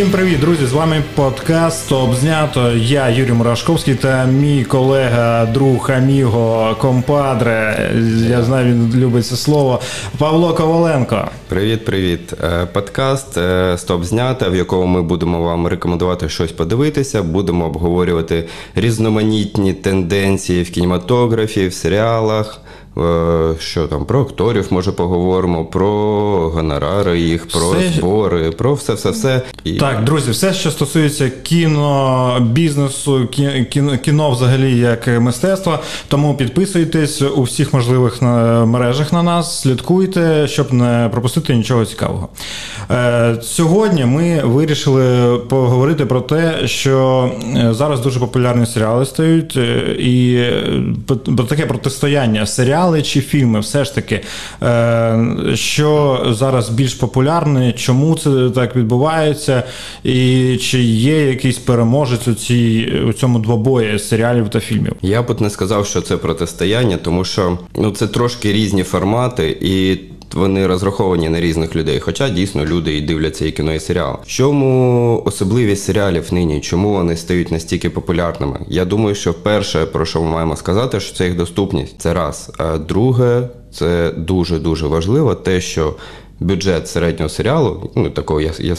Всім привіт, друзі! З вами подкаст Обзнято. Я Юрій Мурашковський та мій колега, друг Аміго, компадре. Я знаю, він любить це слово. Павло Коваленко. Привіт, привіт. Е, подкаст е, Стоп знято, в якому ми будемо вам рекомендувати щось подивитися. Будемо обговорювати різноманітні тенденції в кінематографі, в серіалах. Е, що там про акторів може поговоримо, про гонорари їх, про все... збори, про все, все, все. І... Так, друзі, все, що стосується кіно, бізнесу, кіно, кіно взагалі як мистецтва. Тому підписуйтесь у всіх можливих мережах на нас, слідкуйте, щоб не пропустити нічого цікавого. Е, сьогодні ми вирішили поговорити про те, що е, зараз дуже популярні серіали стають, і про таке протистояння серіалів серіали чи фільми, все ж таки, е, що зараз більш популярне, чому це так відбувається, і чи є якийсь переможець у цій у цьому двобої серіалів та фільмів? Я б не сказав, що це протистояння, тому що ну це трошки різні формати і вони розраховані на різних людей. Хоча дійсно люди і дивляться і кіно, і серіал. Чому особливість серіалів нині? Чому вони стають настільки популярними? Я думаю, що перше, про що ми маємо сказати, що це їх доступність. Це раз. А друге, це дуже дуже важливо, те, що бюджет середнього серіалу, ну такого я, я,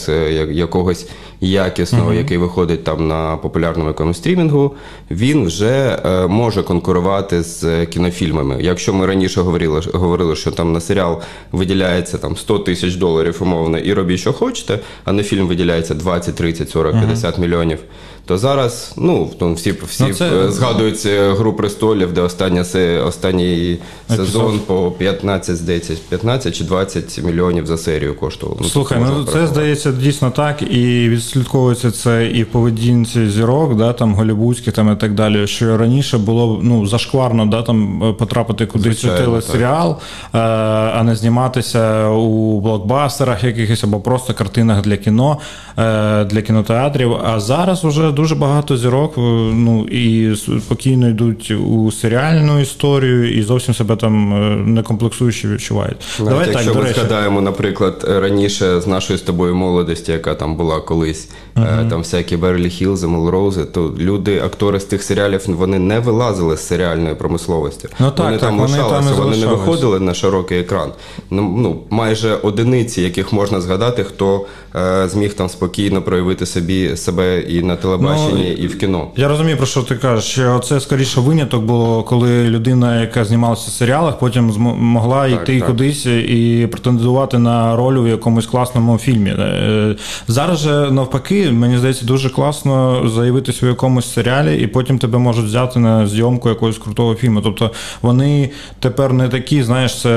якогось якісного, uh-huh. який виходить там на популярному якомусь стрімінгу, він вже е, може конкурувати з кінофільмами. Якщо ми раніше говорили, говорили, що там на серіал виділяється там 100 тисяч доларів умовно, і робіть, що хочете, а на фільм виділяється 20, 30, 40, uh-huh. мільйонів. То зараз ну всі всі ну, це... згадують гру престолів, де остання останній сезон по 15, здається, 15 чи 20 мільйонів за серію коштував. Ну, Слухай, ну це здається дійсно так, і відслідковується це і в поведінці зірок, да, там голівудських там і так далі. Що раніше було ну зашкварно да, там потрапити кудись у телесеріал, а, е, не зніматися у блокбастерах якихось або просто картинах для кіно, е, для кінотеатрів. А зараз дуже багато зірок, е, ну і спокійно йдуть у серіальну історію і зовсім себе там не комплексуючи відчувають. Навіть Давай якщо так, ми до речі. згадаємо, наприклад, раніше з нашої з тобою молодості, яка там була колись, uh-huh. там всякі Берлі Хілзи, Мелроузи, то люди, актори з тих серіалів, вони не вилазили з серіальної промисловості. Ну, так, Вони так, там лишалися, вони, вони не виходили на широкий екран. Ну, ну майже одиниці, яких можна згадати, хто е, зміг там спокійно проявити собі себе і на телебаченні, ну, і в кіно. Я розумію, про що ти кажеш. Це скоріше виняток було, коли людина, яка знімалася в серіалах, потім змогла так, йти так. кудись і претендувати на роль у якомусь класному фільмі. Е, зараз же навпаки, мені здається, дуже класно заявитись у якомусь серіалі, і потім тебе можуть взяти на зйомку якогось крутого фільму. Тобто вони тепер не такі, знаєш, це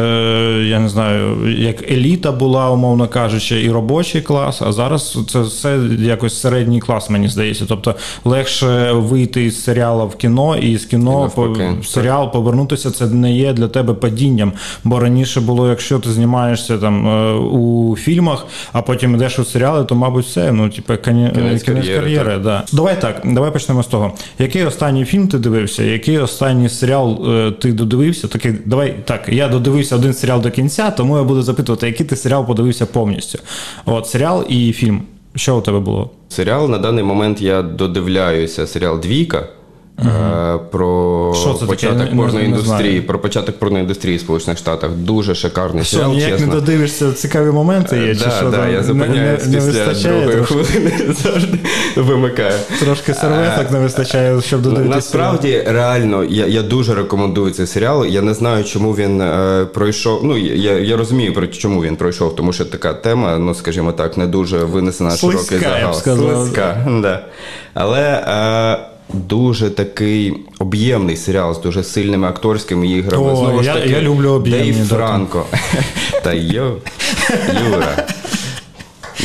я не знаю, як еліта була, умовно кажучи, і робочий клас. А зараз це все якось середній клас, мені здається. Тобто легше вийти із серіалу в кіно і з кіно в серіал повернутися. Це не є для тебе падінням. Бо раніше було, якщо ти знімаєшся там е, у фільмах, а потім йдеш у серіали, то мабуть все. Ну, типу, кінець кар'єри. кар'єри да. Давай так, давай почнемо з того. Який останній фільм ти дивився? Який останній серіал е, ти додивився? Такий, давай так, я додивився один серіал до кінця, тому я буду запитувати, який ти серіал подивився повністю. От серіал і фільм. Що у тебе було? Серіал на даний момент я додивляюся серіал Двійка. Угу. Про Що це початок таке? порноіндустрії, про початок порноіндустрії в Сполучених Штатах. Дуже шикарний що, серіал. Ніяк чесно. не додивишся, цікаві моменти є. чи да, що да, Я зупиняюсь після другої хвилини завжди вимикаю. Трошки серветок не вистачає, щоб додивитися. Насправді, реально, я я дуже рекомендую цей серіал. Я не знаю, чому він е, пройшов. Ну, я я розумію, чому він пройшов, тому що така тема, ну скажімо так, не дуже винесена на широкий загал. Слизька, да. Але. Е, Дуже такий об'ємний серіал з дуже сильними акторськими іграми. О, Знову ж таки, я люблю об'ємні. Дейв Франко. Та йо, Юра.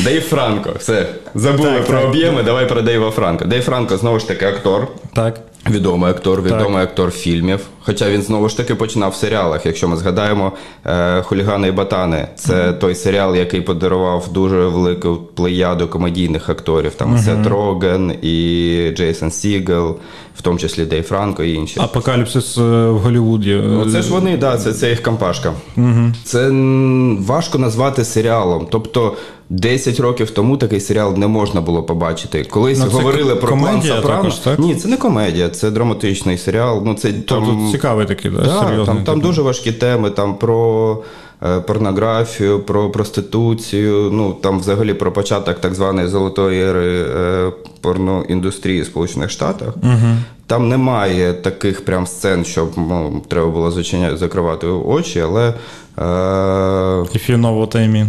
Дейв Франко. Все. Забули так, про так. об'єми, давай про Дейва Франко. Дейв Франко знову ж таки актор. Так. Відомий актор, відомий так. актор фільмів. Хоча він знову ж таки починав в серіалах. Якщо ми згадаємо е, Хулігани і Ботани, це mm-hmm. той серіал, який подарував дуже велику плеяду комедійних акторів. Там mm-hmm. Сет Роген і Джейсон Сігел, в тому числі Дей Франко і інші. Апокаліпсис е, в Голлівуді. Ну, це ж вони, да, це це їх компашка. Mm-hmm. Це важко назвати серіалом. Тобто 10 років тому такий серіал не можна було побачити. Колись ну, говорили про план Сопрано. так? Ні, це не комедія, це драматичний серіал. Ну, це, тобто там, цікавий такий, да, да серйозний. Там, там дуже важкі теми, там про. Е, порнографію, про проституцію, ну там взагалі про початок так званої золотої ери е, порноіндустрії Сполучених Штатів. Угу. Там немає таких прям сцен, щоб ну, треба було зачиняти, закривати очі, але. Е... If you know what I mean.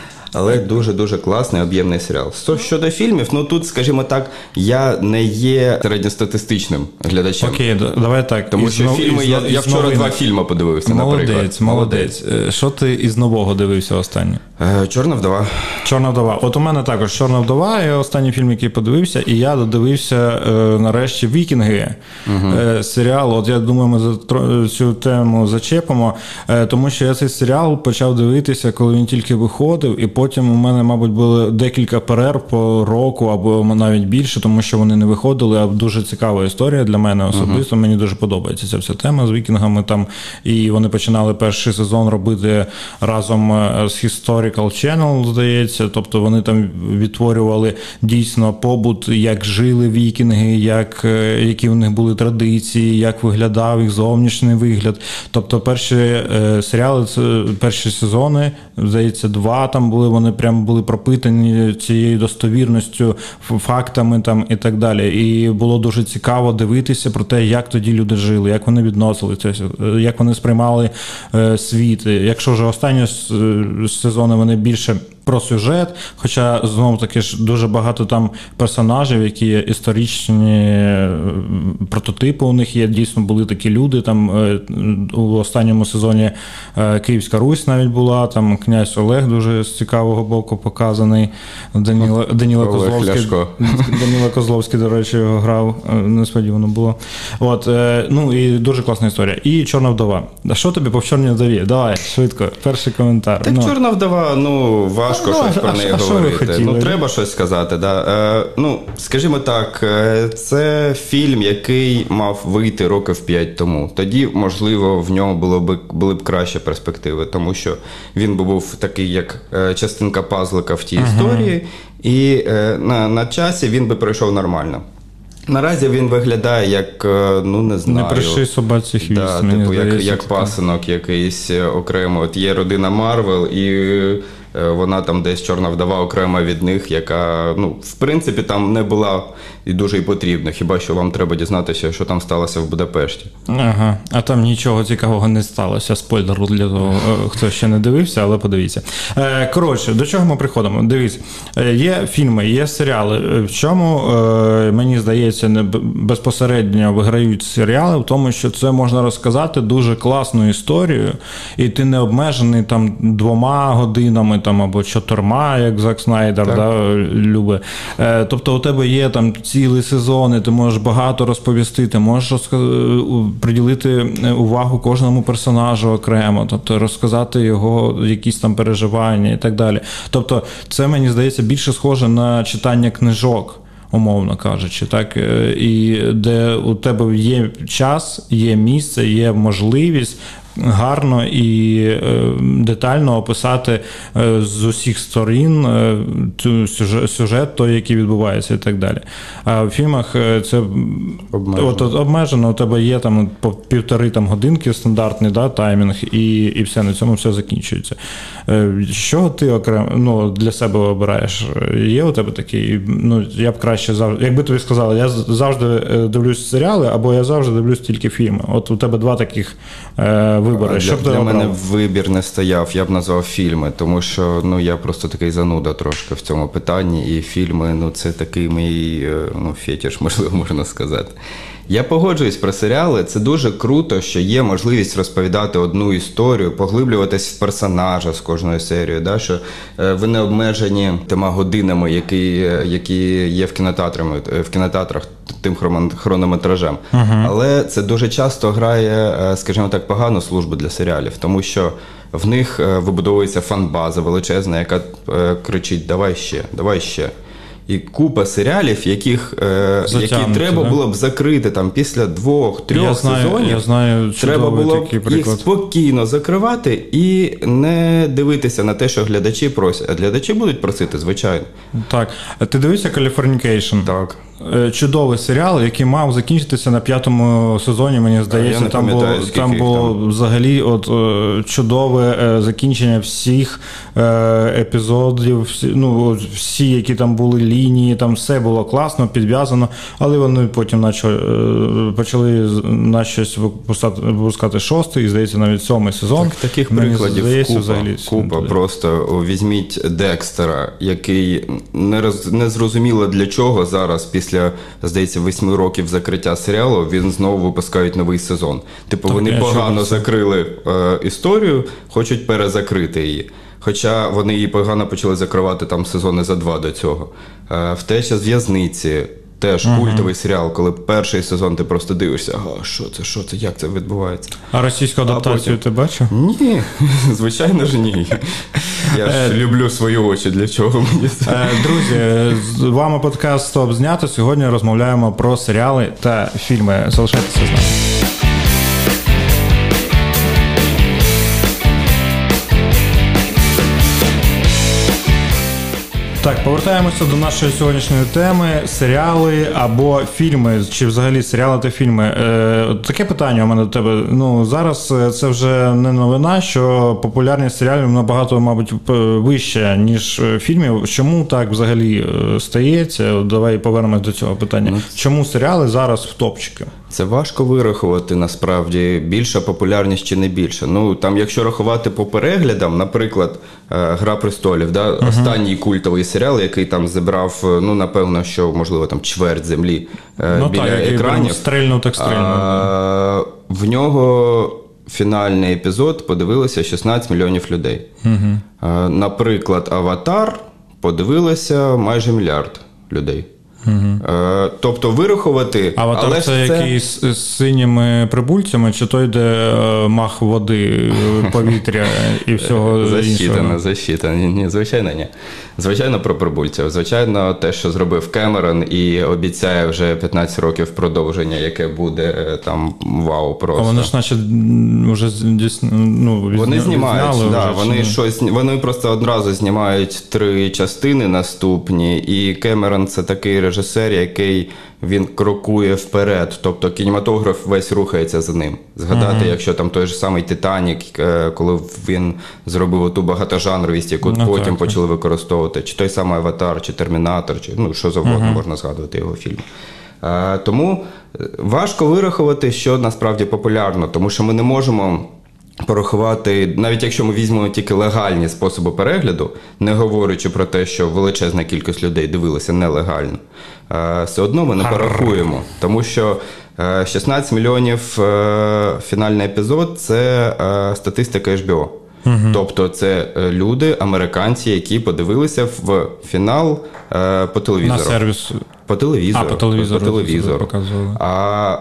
Але дуже-дуже класний об'ємний серіал. Щодо фільмів, ну тут, скажімо так, я не є середньостатистичним глядачем. Окей, давай так. Тому із що нов... фільми, із... я я вчора новин... два фільми подивився. Молодець, наприклад. молодець. Е, що ти із нового дивився останнє? Е, Чорна вдова. Чорна вдова. От у мене також Чорна вдова, я останній фільм, який подивився, і я додивився е, нарешті Вікінги. Угу. Серіал. От я думаю, ми за цю тему зачепимо, тому що я цей серіал почав дивитися, коли він тільки виходив, і потім у мене, мабуть, було декілька перерв по року або навіть більше, тому що вони не виходили. А дуже цікава історія для мене особисто. Uh-huh. Мені дуже подобається ця вся тема з вікінгами там. І вони починали перший сезон робити разом е, з Historical Channel, здається. Тобто вони там відтворювали дійсно побут, як жили вікінги, як, е, які в них були традиції, як виглядав їх зовнішній вигляд. Тобто, перші е, серіали, перші сезони, здається, два там були вони прям були пропитані цією достовірністю, фактами там і так далі. І було дуже цікаво дивитися про те, як тоді люди жили, як вони відносилися, як вони сприймали е, світ. Якщо вже останні сезони вони більше про сюжет. Хоча знову таки ж дуже багато там персонажів, які є історичні е, прототипи. У них є дійсно були такі люди. Там е, у останньому сезоні е, Київська Русь навіть була. Там князь Олег дуже з цікавого боку показаний. Даніла Даніла Козловський Даніла Козловський, до речі, його грав. Несподівано було. От ну і дуже класна історія. І Чорна вдова. А що тобі по чорній вдові? Давай швидко. Перший коментар. Так, ну. чорна вдова, ну важко ну, щось про неї а говорити. Ну, треба щось сказати. Да. Е, Ну, скажімо так, е, це фільм, який мав вийти років 5 тому. Тоді, можливо, в ньому було б були б кращі перспективи, тому що він би був такий, як е, частинка пазлика в тій uh історії, і е, на, на часі він би пройшов нормально. Наразі він виглядає як, ну не знаю. Не приший собаці хвіст. Да, мені типу, як як пасинок якийсь окремо. От є родина Марвел, і Е, вона там десь чорна вдова окрема від них, яка ну в принципі там не була і дуже і потрібна. Хіба що вам треба дізнатися, що там сталося в Будапешті? Ага, а там нічого цікавого не сталося. Спойлер для того, е, хто ще не дивився, але подивіться. Е, коротше, до чого ми приходимо? Дивіться, є фільми, є серіали. В чому мені здається, не безпосередньо виграють серіали, в тому, що це можна розказати дуже класну історію, і ти не обмежений там двома годинами там або чотирма, як Зак Снайдер да, любить. Е, тобто у тебе є там цілі сезони, ти можеш багато розповісти, ти можеш розказ... приділити увагу кожному персонажу окремо, тобто розказати його якісь там переживання і так далі. Тобто, це мені здається більше схоже на читання книжок. Умовно кажучи, так е, і де у тебе є час, є місце, є можливість гарно і е, детально описати е, з усіх сторін е, сюжет, той, який відбувається, і так далі. А в фільмах це обмежено. От, обмежено, у тебе є там по півтори там годинки стандартний да, таймінг, і і все на цьому все закінчується. Що ти окремо ну, для себе обираєш? Є у тебе такий, ну я б краще завжди, якби тобі сказали, я завжди дивлюсь серіали, або я завжди дивлюсь тільки фільми. От у тебе два таких вибори. Для, для мене вибір не стояв, я б назвав фільми, тому що ну я просто такий зануда трошки в цьому питанні, і фільми ну це такий мій е, ну, фетіш, можливо, можна сказати. Я погоджуюсь про серіали. Це дуже круто, що є можливість розповідати одну історію, поглиблюватись в персонажа з кожною серією. Да? Що е, ви не обмежені тими годинами, які які є в кінотеатрах, в кінотеатрах тим хронометражем. Uh-huh. Але це дуже часто грає, е, скажімо так, погану службу для серіалів, тому що. В них е, вибудовується фан-база величезна, яка кричить Давай ще, давай ще. і купа серіалів, яких, е, які треба було б закрити там після двох-трьох сезонів. Я знаю, треба було б їх спокійно закривати і не дивитися на те, що глядачі просять. А глядачі будуть просити, звичайно. Так. Ти дивишся Каліфорнікейшн? Так. Е, чудовий серіал, який мав закінчитися на п'ятому сезоні. Мені здається, там було там було там. взагалі от е, чудове е, закінчення всіх епізодів. Всі, ну всі, які там були лінії, там все було класно, підв'язано, але вони потім почали, почали на щось випускати, випускати шостий, і здається, навіть сьомий сезон. Так, Таких Мені прикладів здається, купа, взагалі купа. Просто візьміть Декстера, який не роз не зрозуміло для чого зараз після після, здається, восьми років закриття серіалу він знову випускають новий сезон. Типу, так, вони погано закрили е, історію, хочуть перезакрити її. Хоча вони її погано почали закривати там сезони за два до цього. Е, Втеча з в'язниці. Теж uh культовий серіал, коли перший сезон ти просто дивишся, а що це, що це, як це відбувається. А російську адаптацію потім... ти бачив? Ні, звичайно ж ні. Я ж е, люблю свої очі, для чого мені це. Е, друзі, з вами подкаст «Стоп знято. Сьогодні розмовляємо про серіали та фільми. Залишайтеся з нами. Так, повертаємося до нашої сьогоднішньої теми: серіали або фільми, чи взагалі серіали та фільми. Е, Таке питання у мене до тебе. Ну зараз е, це вже не новина, що популярність серіалів набагато, мабуть, вища, ніж е, фільмів. Чому так взагалі е, стається? Давай повернемось до цього питання. Ну, Чому серіали зараз в топчики? Це важко вирахувати насправді більша популярність чи не більша. Ну там, якщо рахувати по переглядам, наприклад, Гра престолів, да, uh останній культовий серіал, який там зібрав, ну напевно, що можливо там чверть землі е, ну, біля так, екранів. Стрельнув так стрельнув. А, В нього фінальний епізод подивилося 16 мільйонів людей. uh А, Наприклад, Аватар подивилося майже мільярд людей. Угу. Е, тобто вирахувати. Аватар але це, це якийсь з синіми прибульцями, чи той, де е, мах води, повітря і всього. Засчитано, засчитано. Ні, звичайно, ні. Звичайно, про прибульців. Звичайно, те, що зробив Кемерон, і обіцяє вже 15 років продовження, яке буде е, там вау. просто. А вони ж, наче, вже ну, Вони знімають, зняли да, вже, вони щось, вони просто одразу знімають три частини наступні, і Кемерон це такий режисер, який він крокує вперед. Тобто кінематограф весь рухається за ним. Згадати, mm-hmm. якщо там той же самий Титанік, е, коли він зробив оту багатожанровість, яку ну, потім так, почали так. використовувати, чи той самий Аватар, чи Термінатор, чи ну що завгодно mm-hmm. можна згадувати його фільм. Е, тому важко вирахувати, що насправді популярно, тому що ми не можемо порахувати, навіть якщо ми візьмемо тільки легальні способи перегляду, не говорячи про те, що величезна кількість людей дивилася нелегально, все одно ми не порахуємо, тому що 16 мільйонів е, фінальний епізод це е, статистика HBO. Угу. Тобто це е, люди, американці, які подивилися в фінал по телевізору. На сервіс. По телевізору. А, по телевізору. По телевізору. А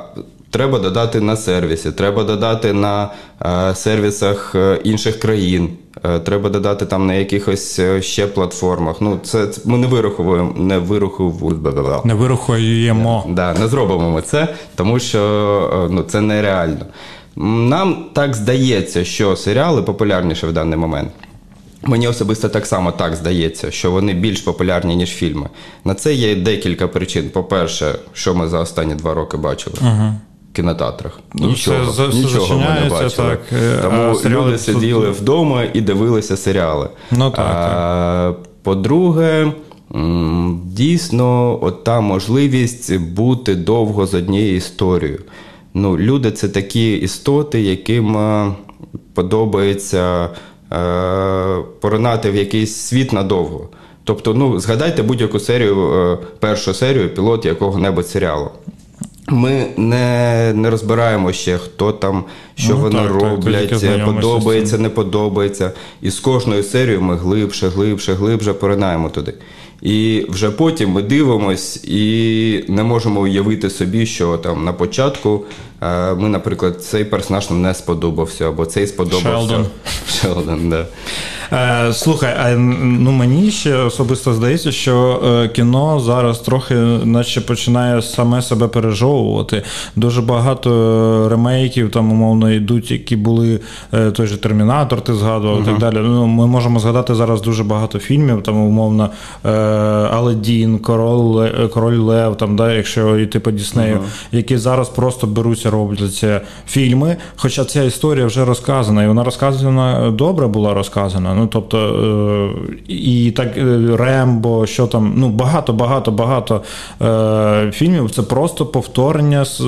Треба додати на сервісі, треба додати на е, сервісах е, інших країн, е, треба додати там на якихось ще платформах. Ну, це, це ми не вираховуємо, не вираховуємо. Не вирахуємо. Да, не зробимо ми це, тому що ну, це нереально. Нам так здається, що серіали популярніші в даний момент. Мені особисто так само так здається, що вони більш популярні, ніж фільми. На це є декілька причин. По-перше, що ми за останні два роки бачили. Uh-huh кінотеатрах. Ну, нічого все, нічого ми не бачили. Так, е, Тому люди сиділи вдома і дивилися серіали. Ну, так, а, так. По-друге, дійсно, от та можливість бути довго з однією історією. Ну, Люди це такі істоти, яким е, подобається е, поринати в якийсь світ надовго. Тобто, ну, згадайте будь-яку серію, е, першу серію пілот якого-небудь серіалу. Ми не не розбираємо ще, хто там, що ну, вони так, роблять, так, подобається, не подобається. І з кожною серією ми глибше, глибше, глибше поринаємо туди. І вже потім ми дивимось і не можемо уявити собі, що там на початку ми, наприклад, цей персонаж нам не сподобався, або цей сподобався. Шелдон. Шелдон, да. Е, слухай, ну мені ще особисто здається, що е, кіно зараз трохи, наче починає саме себе пережовувати. Дуже багато ремейків там умовно йдуть, які були е, той же Термінатор, ти згадував і uh-huh. так далі. Ну, Ми можемо згадати зараз дуже багато фільмів, там умовно Аладдін, Король Король Лев, там, да, якщо йти по Діснею, uh-huh. які зараз просто беруться, робляться фільми. Хоча ця історія вже розказана, і вона розказана добре була розказана. Ну тобто, е, і так е, Рембо, що там, ну багато, багато, багато е, фільмів. Це просто повторення з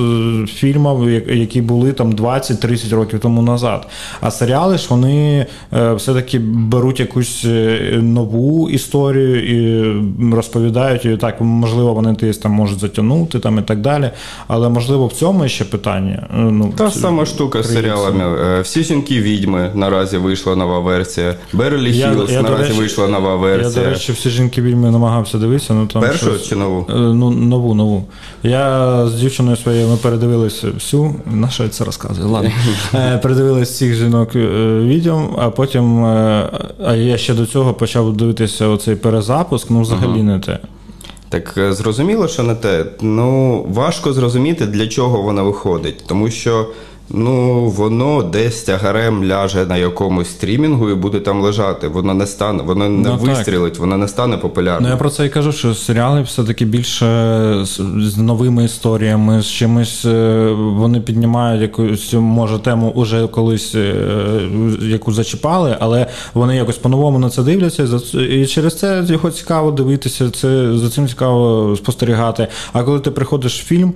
фільмів, які були там 20-30 років тому назад. А серіали ж вони все-таки беруть якусь нову історію і розповідають її так. Можливо, вони десь там можуть затягнути там і так далі. Але можливо в цьому ще питання. Ну, Та сама штука з серіалами. Всі жінки відьми наразі вийшла нова версія. Берлі Хілз наразі речі, вийшла нова версія. Я, до речі, всі жінки вільми намагався дивитися. Ну, там Першу щось, чи нову? Е, ну, Нову, нову. Я з дівчиною своєю ми передивилися всю. На що я це розказую? Ладно. Е, передивилися всіх жінок е, відео, а потім а я ще до цього почав дивитися оцей перезапуск, ну взагалі uh-huh. не те. Так зрозуміло, що не те. Ну важко зрозуміти, для чого вона виходить, тому що. Ну, воно десь тягарем ляже на якомусь стрімінгу і буде там лежати. Воно не стане, воно не ну, вистрілить, воно не стане популярним. Ну я про це і кажу, що серіали все-таки більше з новими історіями, з чимось е, вони піднімають якусь, може, тему уже колись е, яку зачіпали, але вони якось по-новому на це дивляться. І через це його цікаво дивитися, це за цим цікаво спостерігати. А коли ти приходиш в фільм.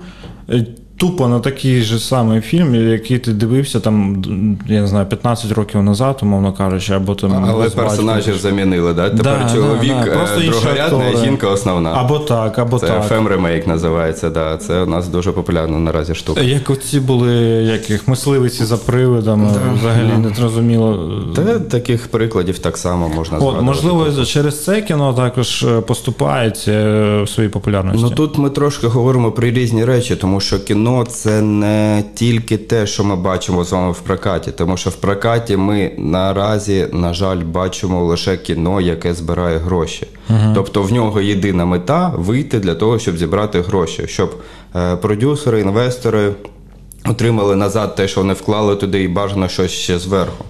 Тупо на такий же самий фільм, який ти дивився там, я не знаю, 15 років назад, умовно кажучи, або там. Але персонажів замінили, да? Тепер да, чоловік да, да. Е, другорядний, а жінка основна. Або так, або це так. Це фем-ремейк називається, да. Це у нас дуже популярна наразі штука. Як оці були яких мисливиці за привидами, да, взагалі не зрозуміло. Та таких прикладів так само можна згадувати. Можливо, через це кіно також е, поступається е, в своїй популярності. Ну тут ми трошки говоримо про різні речі, тому що кіно кіно це не тільки те, що ми бачимо з вами в прокаті, тому що в прокаті ми наразі, на жаль, бачимо лише кіно, яке збирає гроші. uh Тобто в нього єдина мета вийти для того, щоб зібрати гроші, щоб е, продюсери, інвестори отримали назад те, що вони вклали туди, і бажано щось ще зверху.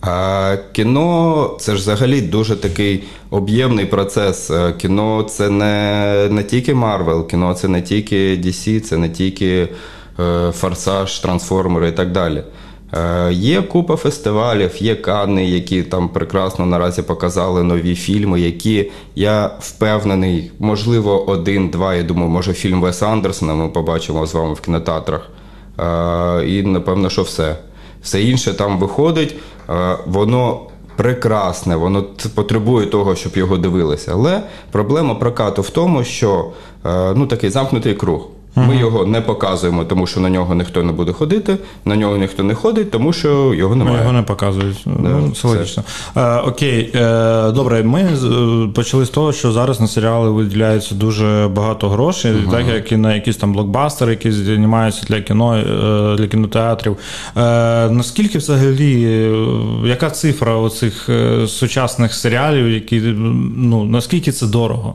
А Кіно це ж взагалі дуже такий об'ємний процес. Е, кіно це не не тільки Марвел, кіно це не тільки DC, це не тільки е, Форсаж, Трансформери і так далі. Е, Є купа фестивалів, є Канни, які там прекрасно наразі показали нові фільми, які я впевнений, можливо, один-два. Я думаю, може фільм Веса Андерсона ми побачимо з вами в кінотеатрах. Е, І напевно, що все. Все інше там виходить, воно прекрасне, воно потребує того, щоб його дивилися. Але проблема прокату в тому, що е, ну такий замкнутий круг. Ми його не показуємо, тому що на нього ніхто не буде ходити. На нього ніхто не ходить, тому що його немає. Його не показують. Да, ну, це логічно. Е, окей, е, добре. Ми е, почали з того, що зараз на серіали виділяється дуже багато грошей, uh так як і на якісь там блокбастери, які знімаються для кіно, е, для кінотеатрів. Е, наскільки взагалі, яка цифра оцих сучасних серіалів, які ну наскільки це дорого?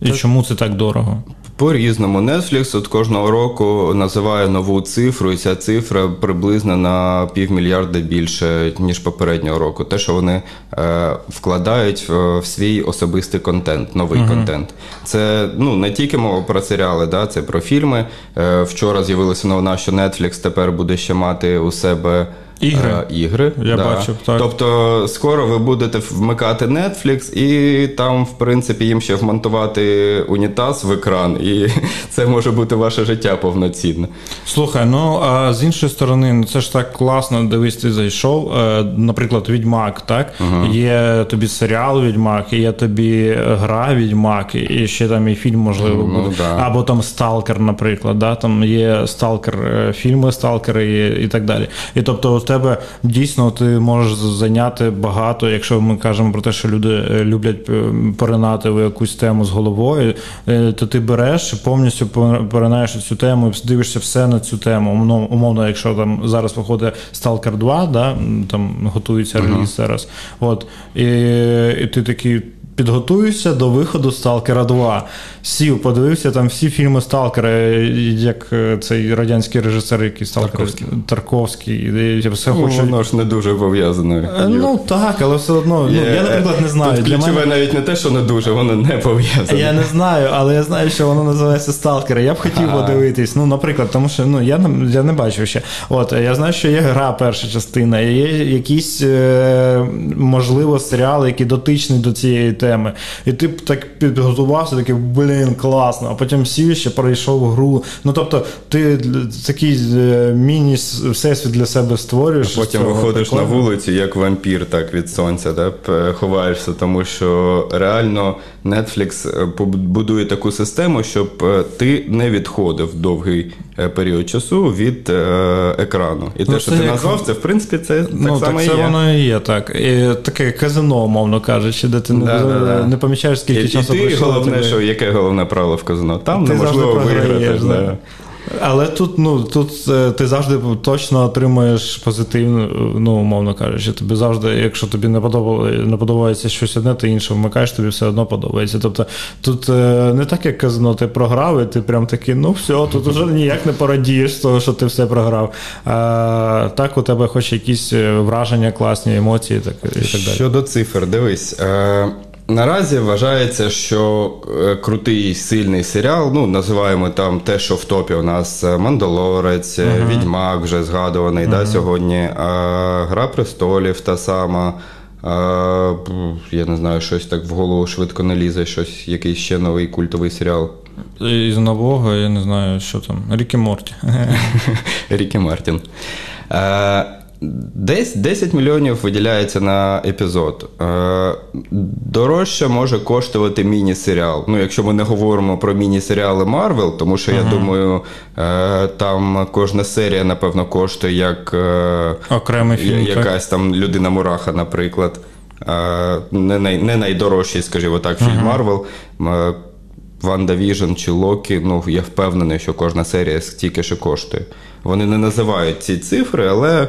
І чому це так дорого? По-різному. Netflix от кожного року називає нову цифру, і ця цифра приблизно на півмільярда більше, ніж попереднього року. Те, що вони е, вкладають в, в свій особистий контент, новий uh-huh. контент. Це ну не тільки мова про серіали, да, це про фільми. Е, Вчора з'явилася новина, що Netflix тепер буде ще мати у себе. Ігри. А, ігри. Я да. бачив, так. Тобто скоро ви будете вмикати Netflix, і там, в принципі, їм ще вмонтувати унітаз в екран, і це може бути ваше життя повноцінне. Слухай, ну а з іншої сторони, ну це ж так класно, дивись, ти зайшов. Е, наприклад, Відьмак, так? Угу. Є тобі серіал Відьмак, є тобі гра Відьмак, і ще там і фільм, можливо, ну, буде. Да. Або там Сталкер, наприклад. да? Там є Сталкер, е, фільми Сталкери і, і так далі. І тобто тебе дійсно ти можеш зайняти багато, якщо ми кажемо про те, що люди е, люблять е, поринати в якусь тему з головою, то ти береш повністю поринаєш цю тему і дивишся все на цю тему. Умовно, якщо там зараз виходить Stalker 2, да, там готується реліз uh-huh. зараз. От, і, і ти такий підготуюся до виходу Сталкера 2. Сів, подивився там всі фільми Сталкера, як е, цей радянський режисер, який Сталкер Тарковський. Тарковський. Я все ну, хочу... Воно ж не дуже пов'язане. Е, ну так, але все одно. Ну, Я, наприклад, не знаю. Тут ключове мене... навіть не те, що не дуже, воно не пов'язане. Я не знаю, але я знаю, що воно називається Сталкер. Я б хотів подивитись. Ну, наприклад, тому що ну, я я не бачив ще. От, Я знаю, що є гра, перша частина, є якісь, е, можливо, серіали, які дотичні до цієї теми теми. І ти так підготувався, такий, блін, класно, а потім сів ще пройшов гру. Ну тобто, ти такий е, міні-всесвіт для себе створюєш. А Потім виходиш такого. на вулицю, як вампір, так від сонця, да, ховаєшся, тому що реально Netflix е, будує таку систему, щоб е, ти не відходив довгий період часу від екрану. І ну, те, що ти як... назвав, це в принципі це так ну, само так і це є. воно і є так. І Таке казино, умовно кажучи, де ти не да, да. не помічаєш, скільки і, часу і ти пройшло. Головне, тебе... що яке головне правило в казино? Там ти неможливо виграти. Да. Але тут ну, тут е, ти завжди точно отримуєш позитивну, ну, умовно кажучи, тобі завжди, якщо тобі не подобається, не подобається щось одне, ти інше вмикаєш, тобі все одно подобається. Тобто тут е, не так, як казано, ти програв, і ти прям такий, ну все, тут вже ніяк не порадієш з того, що ти все програв. А так у тебе хоч якісь е, враження, класні емоції так, і так далі. Щодо цифр, дивись. Е- Наразі вважається, що е, крутий сильний серіал, ну називаємо там те, що в топі у нас е, Мандалорець, uh-huh. Відьмак вже згадуваний uh-huh. да, сьогодні. А, Гра престолів та сама. А, Я не знаю, щось так в голову швидко не лізе, щось, якийсь ще новий культовий серіал. Із нового, я не знаю, що там. Рікі Морті. Рікі Мартін. Десь 10 мільйонів виділяється на епізод. Е, дорожче може коштувати міні-серіал. Ну, якщо ми не говоримо про міні-серіали Марвел, тому що uh-huh. я думаю, е, там кожна серія, напевно, коштує як е, окремий фільм. Якась там людина Мураха, наприклад. Не най, не найдорожчий, скажімо так, фільм Марвел. WandaVision чи Локі, ну я впевнений, що кожна серія стільки ще коштує. Вони не називають ці цифри, але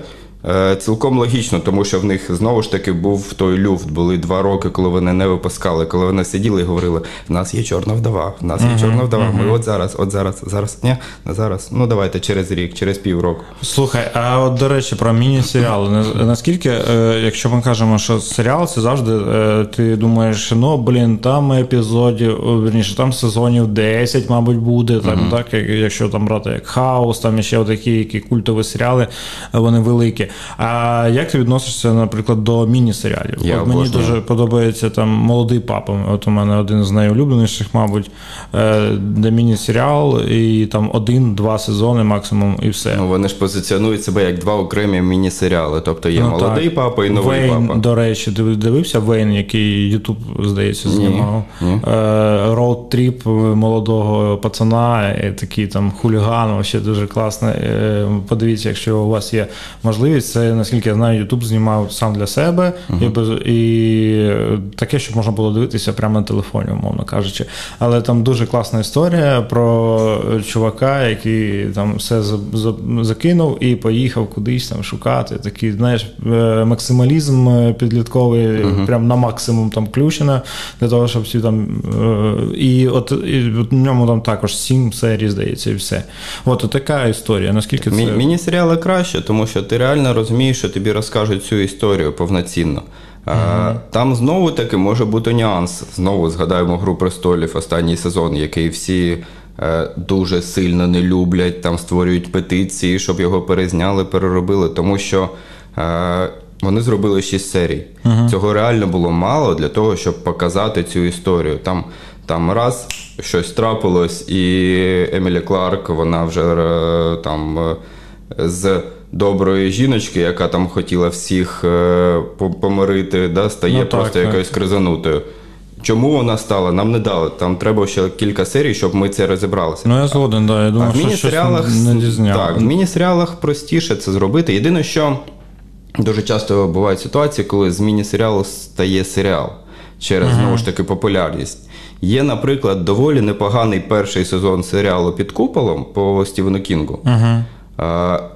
цілком логічно, тому що в них знову ж таки був той люфт. Були два роки, коли вони не випускали, коли вони сиділи і говорили: в нас є чорна вдова, в нас є чорна вдова. Ми от зараз, от зараз, зараз, ні, не зараз. Ну давайте через рік, через півроку. Слухай, а от до речі, про міні-серіали. Наскільки, е, якщо ми кажемо, що серіал це завжди е, ти думаєш, ну блін, там епізодів, верніше, там сезонів 10, мабуть, буде. Там, так, Якщо там брати як хаос, там ще такі які культові серіали, вони великі. А як ти відносишся, наприклад, до міні-серіалів? Я От Мені дуже подобається там молодий папа. От у мене один з найулюбленіших, мабуть, е, де міні-серіал, і там один-два сезони максимум, і все. Ну вони ж позиціонують себе як два окремі міні-серіали. Тобто є ну, молодий так. папа і новий Вейн, папа. До речі, дивився Вейн, який Ютуб, здається, знімав. Роуд-тріп молодого пацана, такий там хуліган, ще дуже класний. Е, подивіться, якщо у вас є можливість це, наскільки я знаю, Ютуб знімав сам для себе uh-huh. і, і таке, щоб можна було дивитися прямо на телефоні, умовно кажучи. Але там дуже класна історія про чувака, який там все закинув і поїхав кудись там шукати. Такий, знаєш, е, максималізм підлітковий, uh-huh. прям на максимум там включено, для того, щоб всі там. Е, і от і в ньому там також сім серій, здається, і все. От, така історія. Наскільки це. Міні-серіали краще, тому що ти реально розумієш, що тобі розкажуть цю історію повноцінно. Uh-huh. Там знову таки може бути нюанс. Знову згадаємо Гру престолів останній сезон, який всі е, дуже сильно не люблять, там створюють петиції, щоб його перезняли, переробили, тому що. Е, вони зробили шість серій. Uh-huh. Цього реально було мало для того, щоб показати цю історію. Там там раз щось трапилось, і Емілі Кларк, вона вже там з доброї жіночки, яка там хотіла всіх е, помирити, да, стає ну, просто так, якоюсь кризанутою. Чому вона стала? Нам не дали. Там треба ще кілька серій, щоб ми це розібралися. Ну я згоден, да. Я думаю, а в міні-серіалах не Так, в міні-серіалах простіше це зробити. Єдине, що дуже часто бувають ситуації, коли з міні-серіалу стає серіал через знову ж таки популярність. Є, наприклад, доволі непоганий перший сезон серіалу під куполом по Стівену Кінгу. Uh-huh.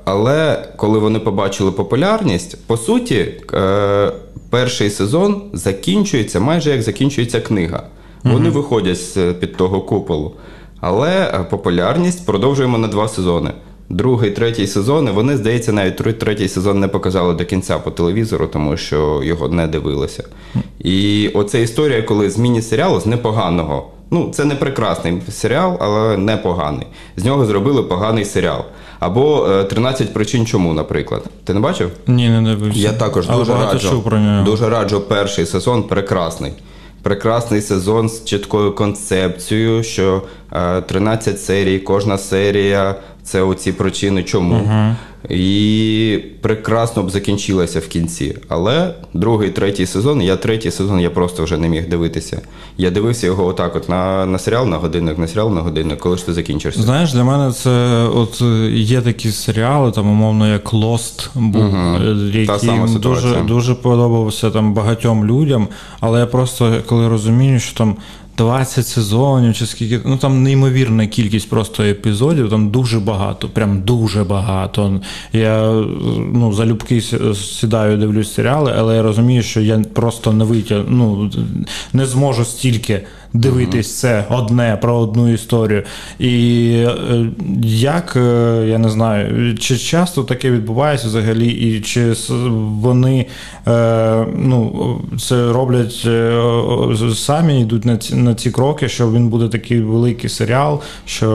Але коли вони побачили популярність, по суті, е, перший сезон закінчується майже як закінчується книга. Вони uh-huh. виходять з під того куполу. Але е, популярність продовжуємо на два сезони другий, третій сезони. Вони, здається, навіть третій сезон не показали до кінця по телевізору, тому що його не дивилися. І оця історія, коли з міні-серіалу з непоганого. Ну, це не прекрасний серіал, але непоганий. З нього зробили поганий серіал. Або 13 е, причин чому, наприклад. Ти не бачив? Ні, не дивився. Я також але дуже раджу, про нього. дуже раджу перший сезон, прекрасний. Прекрасний сезон з чіткою концепцією, що 13 е, серій, кожна серія це оці причини, чому. Uh-huh. І прекрасно б закінчилася в кінці. Але другий, третій сезон, я третій сезон я просто вже не міг дивитися. Я дивився його отак: от на на серіал на годинник, на серіал на годинник, коли ж ти закінчишся. Знаєш, для мене це от є такі серіали, там, умовно, як Lost був, uh-huh. який дуже дуже подобався там багатьом людям. Але я просто коли розумію, що там. 20 сезонів, чи скільки, ну там неймовірна кількість просто епізодів, там дуже багато, прям дуже багато. Я ну, залюбки сідаю, дивлюсь серіали, але я розумію, що я просто не витягну, не зможу стільки дивитись це одне про одну історію. І е, як е, я не знаю, чи часто таке відбувається взагалі, і чи вони е, ну, це роблять самі йдуть на ці на ці кроки, що він буде такий великий серіал, що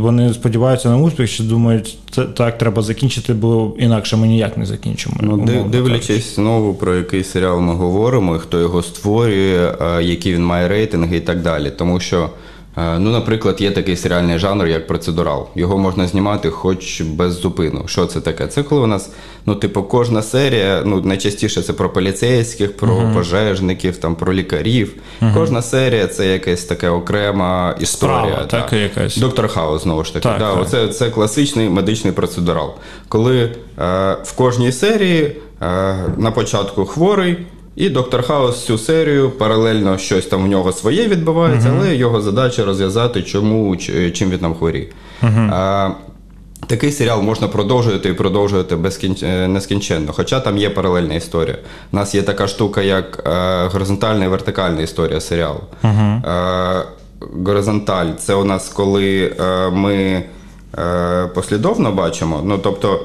вони сподіваються на успіх, чи думають, це так треба закінчити, бо інакше ми ніяк не закінчимо. Ну, умовно, Дивлячись знову про який серіал ми говоримо, хто його створює, які він має рейтинги і так далі. Тому що, е, ну, наприклад, є такий серіальний жанр, як процедурал. Його можна знімати хоч без зупину. Що це таке? Це коли у нас, ну, типу, кожна серія, ну, найчастіше це про поліцейських, про uh-huh. пожежників, там, про лікарів. Uh-huh. Кожна серія це якась така окрема історія. Справа, так, так, якась. Доктор Хаус, знову ж таки. Так, да, так. Оце, це класичний медичний процедурал. Коли е, в кожній серії е, на початку хворий. І доктор Хаус цю серію паралельно щось там в нього своє відбувається, uh-huh. але його задача розв'язати, чому чим він там хворіє. Uh-huh. А, Такий серіал можна продовжувати і продовжувати безкінч... Е, нескінченно, хоча там є паралельна історія. У нас є така штука, як е, горизонтальна і вертикальна історія серіалу. Uh-huh. Е, горизонталь це у нас коли е, ми е, послідовно бачимо. Ну, тобто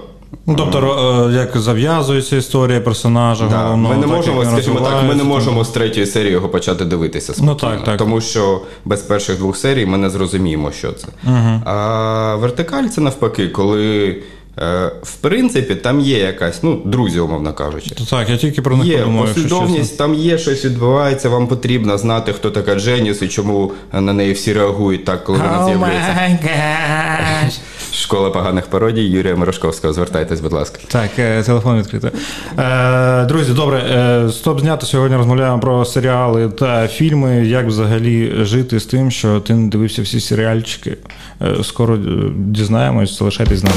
Ну, тобто, е, як зав'язується історія персонажа, да. головного, ми не можемо, скажімо так, ми не можемо з третьої серії його почати дивитися спокійно, ну, так, так. тому що без перших двох серій ми не зрозуміємо, що це. Угу. А вертикаль це навпаки, коли в принципі, там є якась, ну, друзі, умовно кажучи. Так, я тільки про них є подумав, послідовність, там є щось відбувається, вам потрібно знати, хто така Дженіс і чому на неї всі реагують так, коли вона з'являється. Школа поганих пародій Юрія Мирошковського. Звертайтесь, будь ласка. Так, е, телефон відкритий. Е, друзі, добре, стоп знято. Сьогодні розмовляємо про серіали та фільми. Як взагалі жити з тим, що ти не дивився всі серіальчики. Скоро дізнаємось, залишайтесь з нами.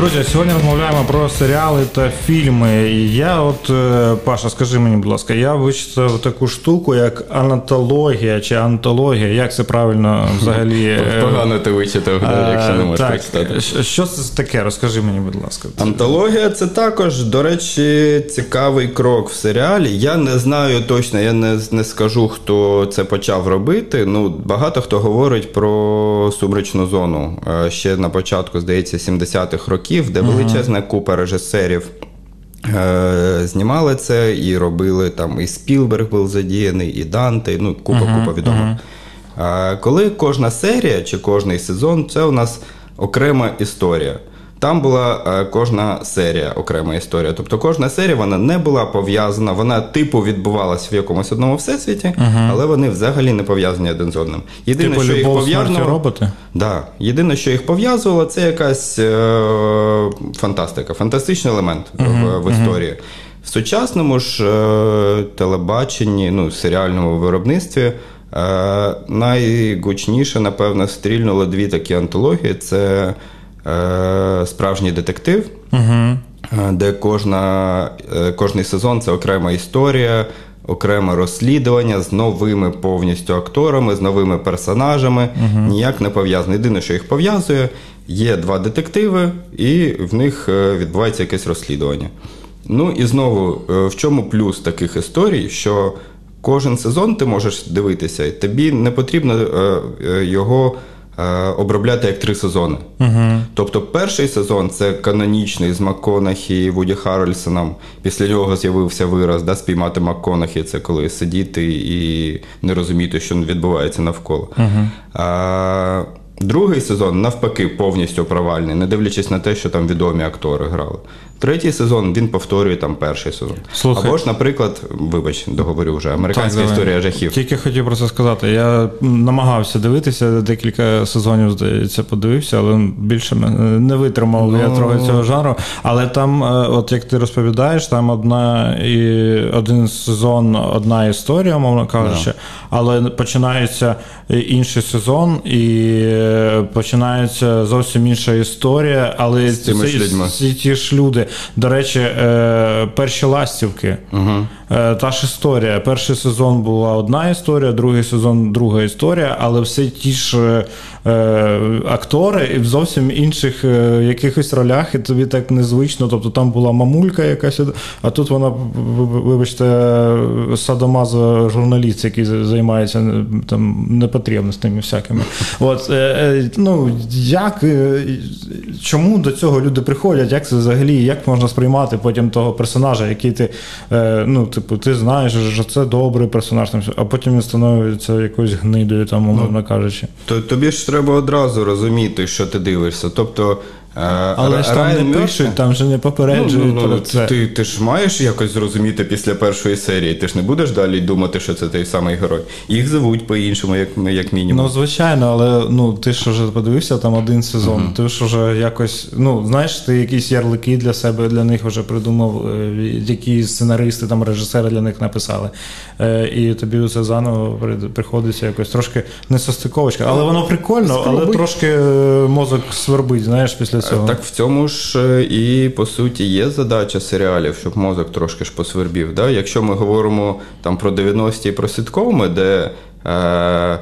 Друзі, сьогодні розмовляємо про серіали та фільми. Я, от, е, Паша, скажи мені, будь ласка, я вичитав таку штуку, як анатологія чи антологія. Як це правильно взагалі? Е, Погано ти вичитав, якщо не можеш прочитати. Що це таке? Розкажи мені, будь ласка. Антологія це також, до речі, цікавий крок в серіалі. Я не знаю точно, я не не скажу, хто це почав робити. Ну, Багато хто говорить про сумрачну зону. Е, ще на початку, здається, 70-х років років, де величезна купа режисерів. Е, знімали це і робили там і Спілберг був задіяний, і Данте, ну купа uh-huh, купа відомих. Uh-huh. Коли кожна серія чи кожний сезон це у нас окрема історія. Там була е, кожна серія, окрема історія. Тобто кожна серія вона не була пов'язана, вона типу відбувалася в якомусь одному всесвіті, uh-huh. але вони взагалі не пов'язані один з одним. Єдине, типу, що їх пов'язувало, роботи? Да, єдине, що їх пов'язувало, це якась е, фантастика, фантастичний елемент uh-huh. в, в історії. В сучасному ж е, телебаченні, ну серіальному виробництві. Е, найгучніше, напевно, стрільнуло дві такі антології: це справжній детектив, угу. де кожна, е, кожний сезон це окрема історія. Окреме розслідування з новими повністю акторами, з новими персонажами, uh ніяк не пов'язано. Єдине, що їх пов'язує, є два детективи, і в них е, відбувається якесь розслідування. Ну і знову, в чому плюс таких історій, що кожен сезон ти можеш дивитися, і тобі не потрібно е, е, його е, обробляти як три сезони. Угу. Тобто, перший сезон це канонічний з МакКонахі і Вуді Харрельсоном. Після нього з'явився вираз да, спіймати МакКонахі, це коли сидіти і не розуміти, що відбувається навколо. Угу. А, Другий сезон навпаки повністю провальний, не дивлячись на те, що там відомі актори грали. Третій сезон він повторює там перший сезон. Слухай. Або ж, наприклад, вибач, договорю вже американська так, історія жахів. Тільки хотів про це сказати. Я намагався дивитися, декілька сезонів, здається, подивився, але більше не витримав ну... я трохи цього жанру. Але там, е, от як ти розповідаєш, там одна і один сезон, одна історія, мовно кажучи, no. але починається інший сезон, і е, починається зовсім інша історія, але З цими ці, ті ж люди. До речі, е, перші ластівки. Угу. Та ж історія. Перший сезон була одна історія, другий сезон друга історія, але все ті ж е, актори і в зовсім інших е, якихось ролях, і тобі так незвично. Тобто там була мамулька якась, а тут вона, вибачте, садомаза журналіст, який займається там непотрібностями всякими. От, е, ну, як, Чому до цього люди приходять? Як це взагалі? Як можна сприймати потім того персонажа, який ти ну, типу, ти знаєш, що це добрий персонаж, а потім він становиться якоюсь гнидою, там, умовно ну, кажучи. Тобі ж треба одразу розуміти, що ти дивишся. Тобто Але ж там не пишуть, там же не попереджують ну, ну, про це. Ти ти ж маєш якось зрозуміти після першої серії. Ти ж не будеш далі думати, що це той самий герой. Їх звуть по-іншому, як як мінімум. Ну, звичайно, але ну ти ж вже подивився там один сезон. Uh-huh. Ти ж вже якось, ну знаєш, ти якісь ярлики для себе для них вже придумав, е, які сценаристи, там режисери для них написали. Е, і тобі це заново приходиться якось трошки несостиковочка. Але воно прикольно, але трошки мозок свербить, знаєш, після цього. Так в цьому ж е, і по суті є задача серіалів, щоб мозок трошки ж посвербів. Да? Якщо ми говоримо там про 90-ті і про сіткоми, де. Е,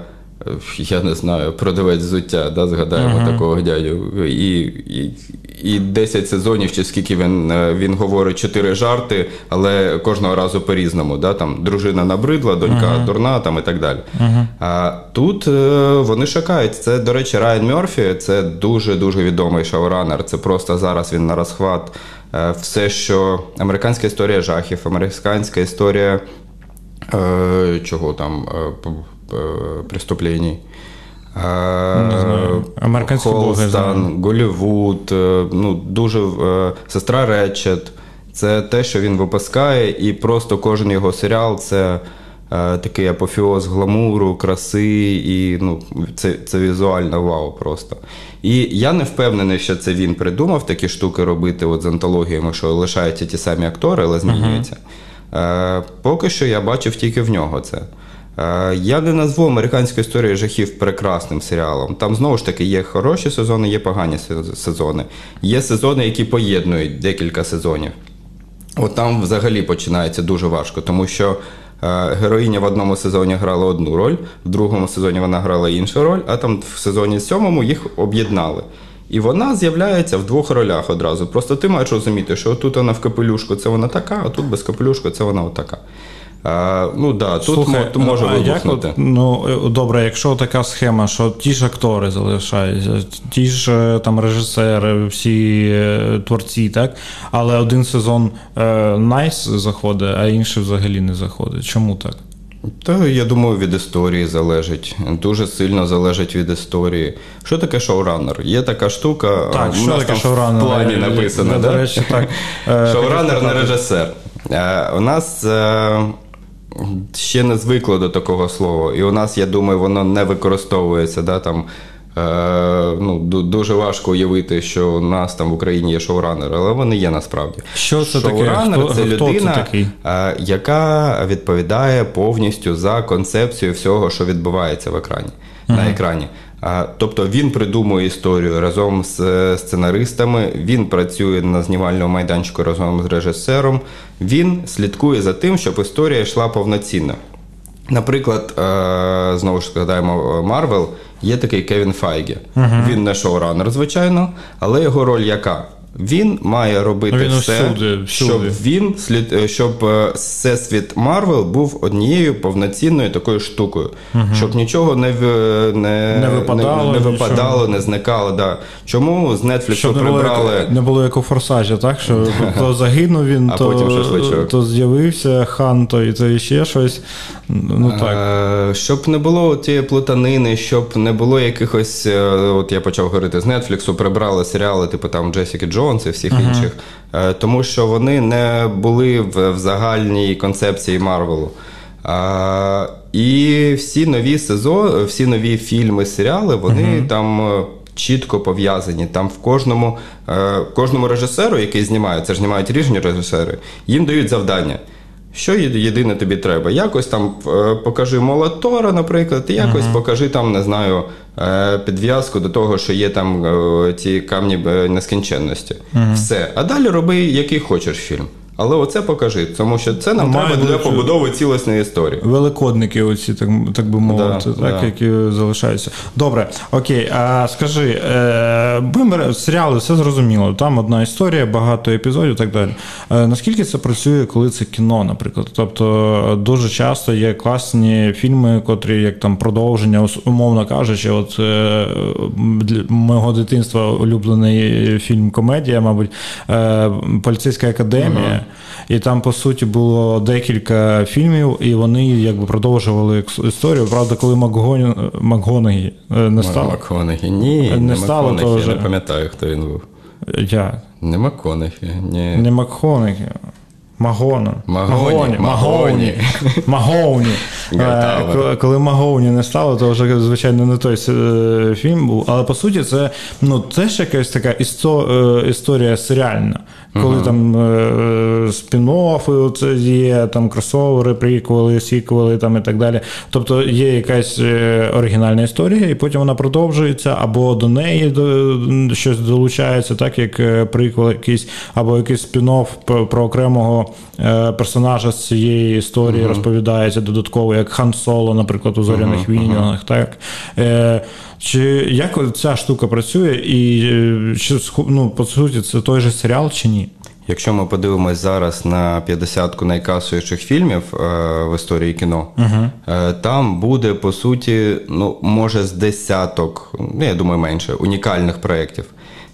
я не знаю, продавець взуття, да, згадаємо uh-huh. такого дядю. І і, і 10 сезонів, чи скільки він е, він говорить чотири жарти, але кожного разу по-різному. Да, там Дружина набридла, донька uh-huh. дурна там і так далі. Uh-huh. А тут е, вони шукають. Це, до речі, Райан Мерфі, це дуже-дуже відомий шоуранер. Це просто зараз він на розхват. Е, все, що американська історія жахів, американська історія чого там. Э, преступлений. Американські Холстан, Голівуд, э, ну, дуже э, сестра Речет. Це те, що він випускає, і просто кожен його серіал це е, такий апофіоз гламуру, краси, і ну, це це візуально вау просто. І я не впевнений, що це він придумав такі штуки робити от з антологіями, що лишаються ті самі актори, але змінюються. Uh-huh. Е, Поки що я бачив тільки в нього це. Е, я не назву американську історію жахів прекрасним серіалом. Там знову ж таки є хороші сезони, є погані сезони. Є сезони, які поєднують декілька сезонів. От там взагалі починається дуже важко, тому що е, героїня в одному сезоні грала одну роль, в другому сезоні вона грала іншу роль, а там в сезоні сьомому їх об'єднали. І вона з'являється в двох ролях одразу. Просто ти маєш розуміти, що тут вона в капелюшку, це вона така, а тут без капелюшку це вона отака. А, Ну да, тут Слухай, може а вибухнути. Як, ну добре, якщо така схема, що ті ж актори залишаються, ті ж е, там режисери, всі е, творці, так, але один сезон найс е, заходить, а інший взагалі не заходить. Чому так? Та я думаю, від історії залежить. Дуже сильно залежить від історії. Що таке шоуранер? Є така штука, так, що таке шоуранер? в плані написано. До речі, так. Шоуранер не режисер. У нас ще не звикло до такого слова. І у нас, я думаю, воно не використовується. Да, там, ну, дуже важко уявити, що у нас там в Україні є шоуранер, але вони є насправді. Що це Шоуранер таке? це людина, це такий? яка відповідає повністю за концепцію всього, що відбувається в екрані. Uh-huh. На екрані. Тобто він придумує історію разом з е, сценаристами, він працює на знімальному майданчику разом з режисером, він слідкує за тим, щоб історія йшла повноцінно. Наприклад, е, знову ж згадаємо Марвел, є такий Кевін Файгі. Uh-huh. Він не шоуранер, звичайно, але його роль яка? Він має робити він все, всюди, всюди. щоб він слід е, щоб е, всесвіт Марвел був однією повноцінною такою штукою, угу. щоб нічого не не, не випадало, не, не, випадало, не зникало. Да. Чому з Netflix прибрали не було, не було як у форсажі, так що то загинув він, а то потім то з'явився хан, то і це ще щось. Ну так е, щоб не було тієї плутанини, щоб не було якихось. От я почав говорити з Netflix, прибрали серіали, типу там Джесіки Джо. Джонс і всіх uh-huh. інших, е, тому що вони не були в, в загальній концепції Марвелу. А, І всі нові сезони, всі нові фільми, серіали, вони uh-huh. там. Е, чітко пов'язані. Там в кожному е, кожному режисеру, який знімає, це ж знімають різні режисери, їм дають завдання. Що єдине тобі треба? Якось там е, покажи молотора, наприклад, і якось uh-huh. покажи там, не знаю, е, підв'язку до того, що є там е, ці камні нескінченності. Uh-huh. Все. А далі роби, який хочеш фільм. Але оце покажи, тому що це нам треба для побудови цілісної історії. Великодники, оці, так так би мовити, да, так, да. які залишаються. Добре, окей, а скажи, е, серіали, все зрозуміло. Там одна історія, багато епізодів і так далі. Е, наскільки це працює, коли це кіно, наприклад? Тобто дуже часто є класні фільми, котрі як там продовження, умовно кажучи, от е, для мого дитинства улюблений фільм комедія, мабуть, е, Поліцейська академія. І там, по суті, було декілька фільмів, і вони якби продовжували історію. Правда, коли Макгоні... Макгонагі е, не стало. Макгонагі, ні, не, не стало Макгонагі, я не пам'ятаю, хто він був. Я. Не Макконахі, ні. Не Макконахі. Магона. Магоні. Магоні. Магоні. Е, коли Магоні не стало, то вже, звичайно, не той е, фільм був. Але по суті, це ну, теж якась така історія серіальна коли uh-huh. там е, спін-оффи є, там кросовери, приквели, сіквели там і так далі. Тобто є якась е, оригінальна історія, і потім вона продовжується, або до неї до, щось долучається, так як е, приквел якийсь, або якийсь спін-офф про, окремого е, персонажа з цієї історії uh-huh. розповідається додатково, як Хан Соло, наприклад, у зоряних uh-huh. війнах. так. Чи як ця штука працює, і е, чи ну, по суті це той же серіал чи ні? Якщо ми подивимось зараз на 50-ку найкасуючих фільмів е, в історії кіно, uh е, там буде по суті, ну може з десяток, ну я думаю, менше унікальних проєктів.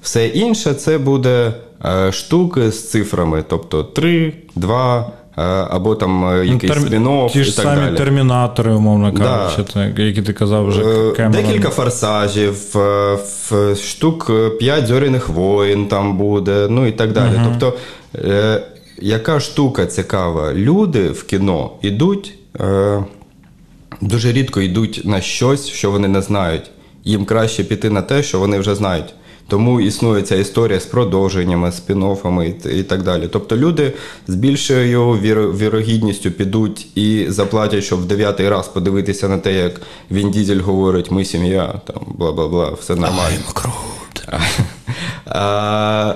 Все інше це буде е, штуки з цифрами, тобто 3, 2, Е, або там е, якийсь Терм... спін Ті ж і так самі далі. термінатори, умовно кажучи, да. які ти казав вже е, Кемерон. Декілька форсажів, штук 5 зоряних воїн там буде, ну і так далі. uh Тобто, яка штука цікава? Люди в кіно йдуть, дуже рідко йдуть на щось, що вони не знають. Їм краще піти на те, що вони вже знають. Тому існує ця історія з продовженнями, спін-оффами і так далі. Тобто люди з більшою вірогідністю підуть і заплатять, щоб в дев'ятий раз подивитися на те, як Він Дізель говорить, ми сім'я, там бла бла бла, все нормально. А,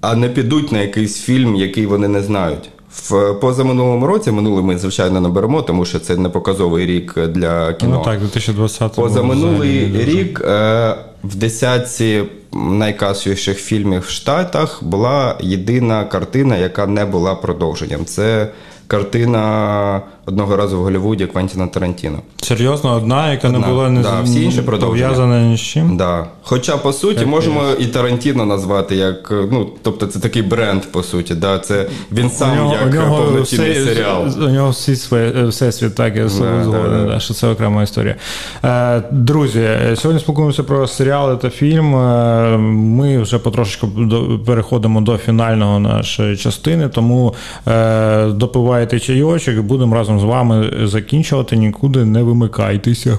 а не підуть на якийсь фільм, який вони не знають. В позаминулому році, минулий ми, звичайно, наберемо, тому що це не показовий рік для кіно. Ну так, 2020 Позаминулий рік е, в десятці найкасовіших фільмів в Штатах була єдина картина, яка не була продовженням. Це картина одного разу в Голлівуді Квентіна Тарантіно. Серйозно, одна, яка одна. не була не да, всі інші пов'язана ні з чим. Да. Хоча, по суті, як можемо і Тарантіно назвати як. Ну, тобто, це такий бренд, по суті. Да? Це Він сам нього, як нього повноцінний все, серіал. У нього всі всесвіт, так, я да, згоден, да, що це окрема історія. Е, друзі, сьогодні спілкуємося про серіали та фільм. Е, ми вже потрошечку переходимо до фінального нашої частини, тому е, допивайте чайочок будемо разом з вами закінчувати. Нікуди не вимикайтеся.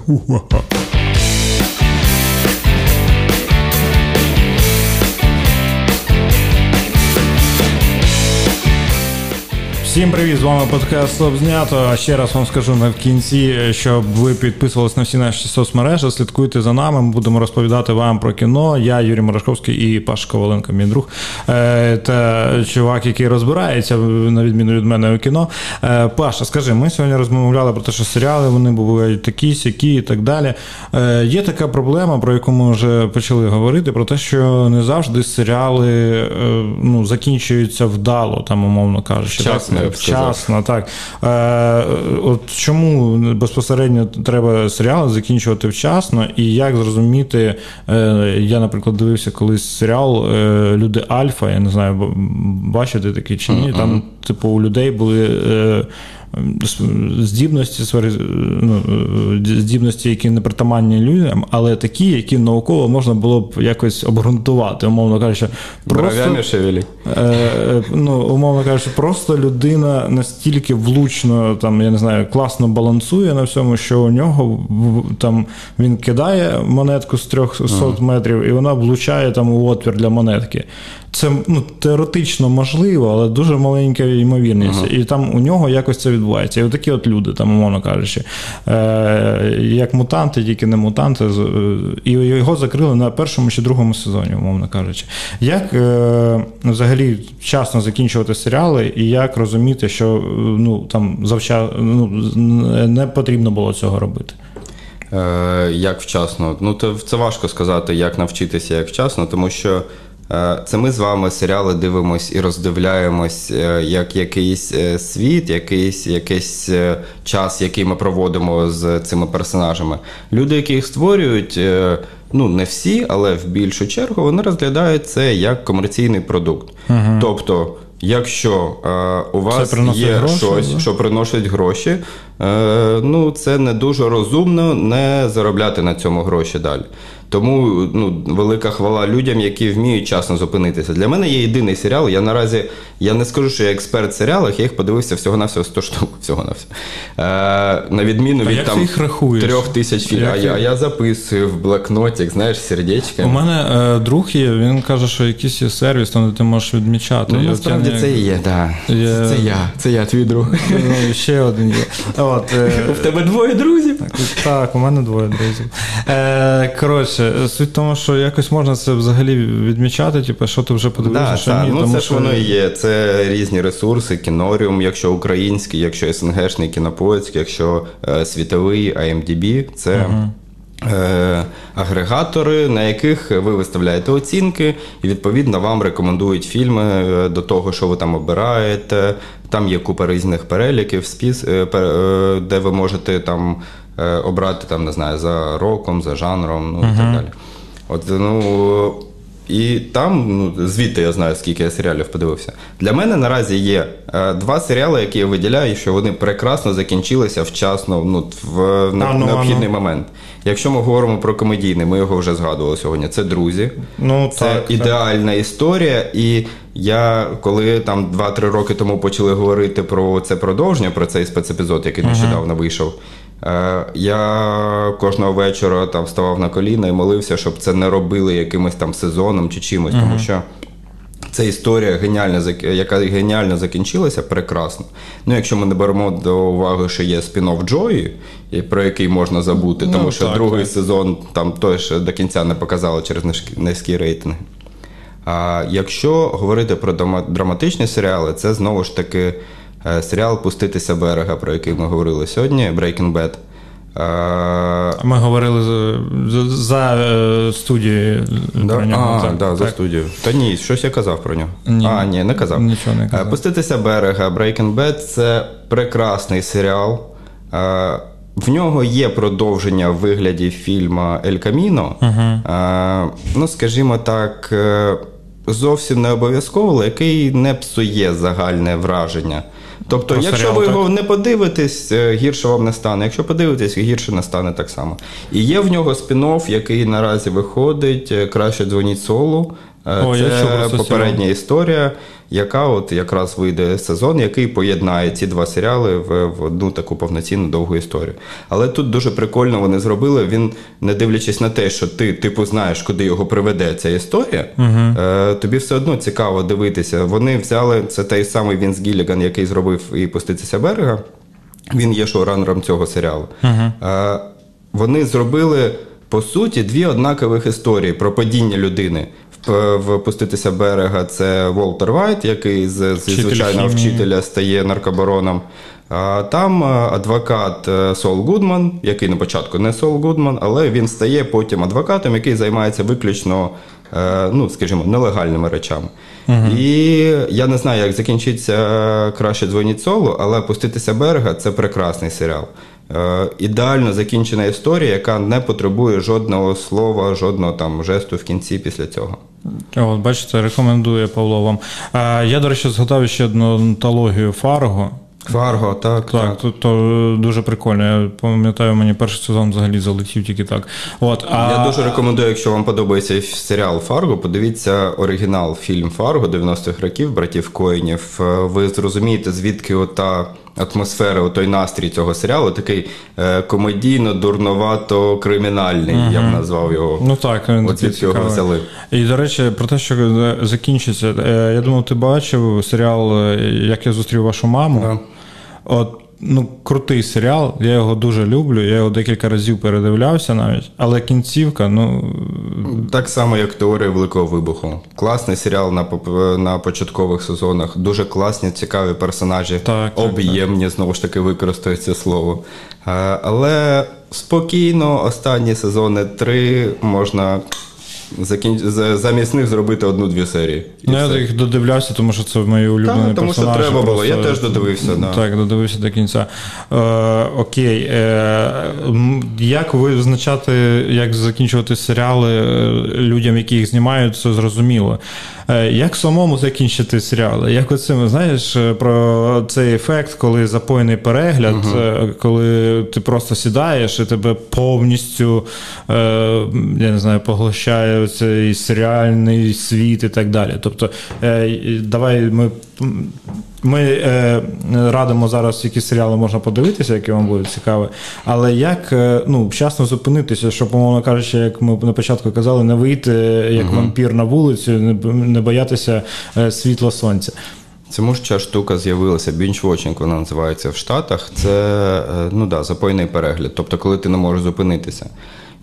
Всім привіт, з вами подкаст Стоп знято. Ще раз вам скажу на кінці, щоб ви підписувались на всі наші соцмережі, слідкуйте за нами. Ми будемо розповідати вам про кіно. Я Юрій Морошковський і Паша Коваленко, мій друг е, та чувак, який розбирається на відміну від мене у кіно. Е, Паша, скажи, ми сьогодні розмовляли про те, що серіали вони бувають такі, сякі і так далі. Е, є така проблема, про яку ми вже почали говорити, про те, що не завжди серіали ну, закінчуються вдало, там умовно кажучи. Вчасно, так, вчасно, так. Е, От чому безпосередньо треба серіали закінчувати вчасно, і як зрозуміти, е, я, наприклад, дивився колись серіал е, Люди Альфа, я не знаю, бачите такі чи ні. Там, типу, у людей були. Е, здібності, ну, здібності, які не притаманні людям, але такі, які науково можна було б якось обґрунтувати, умовно кажучи, просто. Е, е, ну, умовно кажучи, просто людина настільки влучно, там, я не знаю, класно балансує на всьому, що у нього там він кидає монетку з 300 метрів, і вона влучає там у отвір для монетки. Це ну, теоретично можливо, але дуже маленька ймовірність. Uh-huh. І там у нього якось це відбувається. І отакі от люди, там, умовно кажучи, е, як мутанти, тільки не мутанти, е, і його закрили на першому чи другому сезоні, умовно кажучи. Як е, взагалі вчасно закінчувати серіали, і як розуміти, що ну, там завча, ну, не потрібно було цього робити? Е, Як вчасно? Ну, це важко сказати, як навчитися як вчасно, тому що. Е, це ми з вами серіали дивимось і роздивляємось е, як якийсь е, світ, якийсь якийсь час, який ми проводимо з цими персонажами. Люди, які їх створюють, ну не всі, але в більшу чергу вони розглядають це як комерційний продукт. Угу. Тобто. Якщо у вас є гроші, щось, да? що приносить гроші, ну це не дуже розумно не заробляти на цьому гроші далі. Тому ну, велика хвала людям, які вміють часно зупинитися. Для мене є єдиний серіал. Я наразі я не скажу, що я експерт в серіалах, я їх подивився всього-навсього 100 штук. всього на все. Е, На відміну а від там їх трьох тисяч фільмів. А я, я записую в блокнотик, знаєш, сердечки. У мене е, друг є, він каже, що якийсь є сервіс, там де ти можеш відмічати. Ну, Насправді це і є, так. Є... Це я, це я, твій друг. Ну, Ще один є. От, е... В тебе двоє друзів? Так, так, у мене двоє друзів. Е, Коротше, суть в тому, що якось можна це взагалі відмічати, типу, що ти вже подивився, да, що та, ні. Ну, тому, це що... ж воно і є. Це різні ресурси, кіноріум, якщо український, якщо СНГшний кінопоїзд, якщо е, світовий IMDb, це. uh Агрегатори, на яких ви виставляєте оцінки, і відповідно вам рекомендують фільми е, до того, що ви там обираєте. Там є купа різних переліків, спіс, де ви можете там обрати там, не знаю, за роком, за жанром, ну і uh так далі. От ну і там, ну звідти я знаю, скільки я серіалів подивився. Для мене наразі є е, два серіали, які я виділяю, що вони прекрасно закінчилися вчасно, ну в а, ну, необхідний ну. момент. Якщо ми говоримо про комедійний, ми його вже згадували сьогодні. Це друзі, ну це так, ідеальна так. історія. І я коли там 2-3 роки тому почали говорити про це продовження, про цей спецепізод, який нещодавно вийшов. Е, я кожного вечора там вставав на коліна і молився, щоб це не робили якимось там сезоном чи чимось, uh-huh. тому що це історія геніальна, яка геніально закінчилася, прекрасно. Ну, якщо ми не беремо до уваги, що є спін-офф Джої, про який можна забути, ну, тому що так, другий так. сезон там теж до кінця не показали через низькі рейтинги. А якщо говорити про драматичні серіали, це знову ж таки. Е, серіал Пуститися берега, про який ми говорили сьогодні, Breaking Bad. Е, ми говорили за, за е, студією да? про нього. А, так, да, за студію. Та ні, щось я казав про нього. Ні, а, ні, не казав. Нічого не казав. Пуститися берега, Breaking Bad це прекрасний серіал. В нього є продовження в вигляді фільму Ель Каміно. Uh-huh. Ну, скажімо так зовсім не обов'язково, який не псує загальне враження. Тобто, Про якщо серіал, ви його не подивитесь, е, гірше вам не стане. Якщо подивитесь, гірше не стане так само. І є в нього спін-офф, який наразі виходить, е, краще дзвоніть солу. О, Це попередня історія, яка от якраз вийде сезон, який поєднає ці два серіали в, в одну таку повноцінну довгу історію. Але тут дуже прикольно вони зробили. Він, не дивлячись на те, що ти типу знаєш, куди його приведе ця історія, угу. е, тобі все одно цікаво дивитися. Вони взяли це той самий Вінс Гілліган, який зробив і Пуститися берега. Він є шоуранером цього серіалу. Угу. Е, вони зробили. По суті, дві однакових історії про падіння людини в Пуститися берега це Волтер Вайт, який з звичайного вчителя стає наркобароном. А там е, адвокат е, Сол Гудман, який на початку не Сол Гудман, але він стає потім адвокатом, який займається виключно, е, ну скажімо, нелегальними речами. Угу. І я не знаю, як закінчиться краще дзвоніть солу, але пуститися берега це прекрасний серіал. Е, ідеально закінчена історія, яка не потребує жодного слова, жодного там жесту в кінці після цього. От, бачите, рекомендує Павло вам. Я, до речі, згадав ще одну антологію Фарго. Фарго, так. Так, так. То, то дуже прикольно. Я пам'ятаю, мені перший сезон взагалі залетів тільки так. От, а... Я дуже рекомендую, якщо вам подобається серіал Фарго, подивіться оригінал фільм Фарго 90-х років, братів Коїнів. Ви зрозумієте, звідки ота атмосфера, той настрій цього серіалу, такий е, комедійно-дурновато кримінальний, uh я б назвав його. Ну так, Оці цього взяли. І, до речі, про те, що закінчиться, е, я думав, ти бачив серіал е, Як я зустрів вашу маму. Yeah. От ну, крутий серіал, я його дуже люблю. Я його декілька разів передивлявся навіть, але кінцівка, ну. Так само, як теорія Великого Вибуху. Класний серіал на на початкових сезонах, дуже класні, цікаві персонажі, так, об'ємні, так, знову ж таки, використаю це слово. Але спокійно, останні сезони три можна закін... замість них зробити одну-дві серії. Ну, я їх додивлявся, тому що це мої улюблені Так, Тому персонажі. що треба було, я теж додивився. Да. Так, додивився до кінця. Е, Окей. Е, Як ви визначати, як закінчувати серіали е, людям, які їх знімають, це зрозуміло. Е, як самому закінчити серіали? Як оцим, знаєш, е, про цей ефект, коли запойний перегляд, uh коли ти просто сідаєш і тебе повністю я не знаю, поглощає цей серіальний світ і так далі. Тобто, давай ми ми е, радимо зараз, які серіали можна подивитися, які вам будуть цікаві. Але як е, ну, вчасно зупинитися, щоб, умовно кажучи, як ми на початку казали, не вийти як угу. вампір на вулицю, не, не боятися е, світла сонця. Цьому ж ця штука з'явилася, бінч-вотчинг вона називається в Штатах. Це е, ну да, запойний перегляд, тобто, коли ти не можеш зупинитися.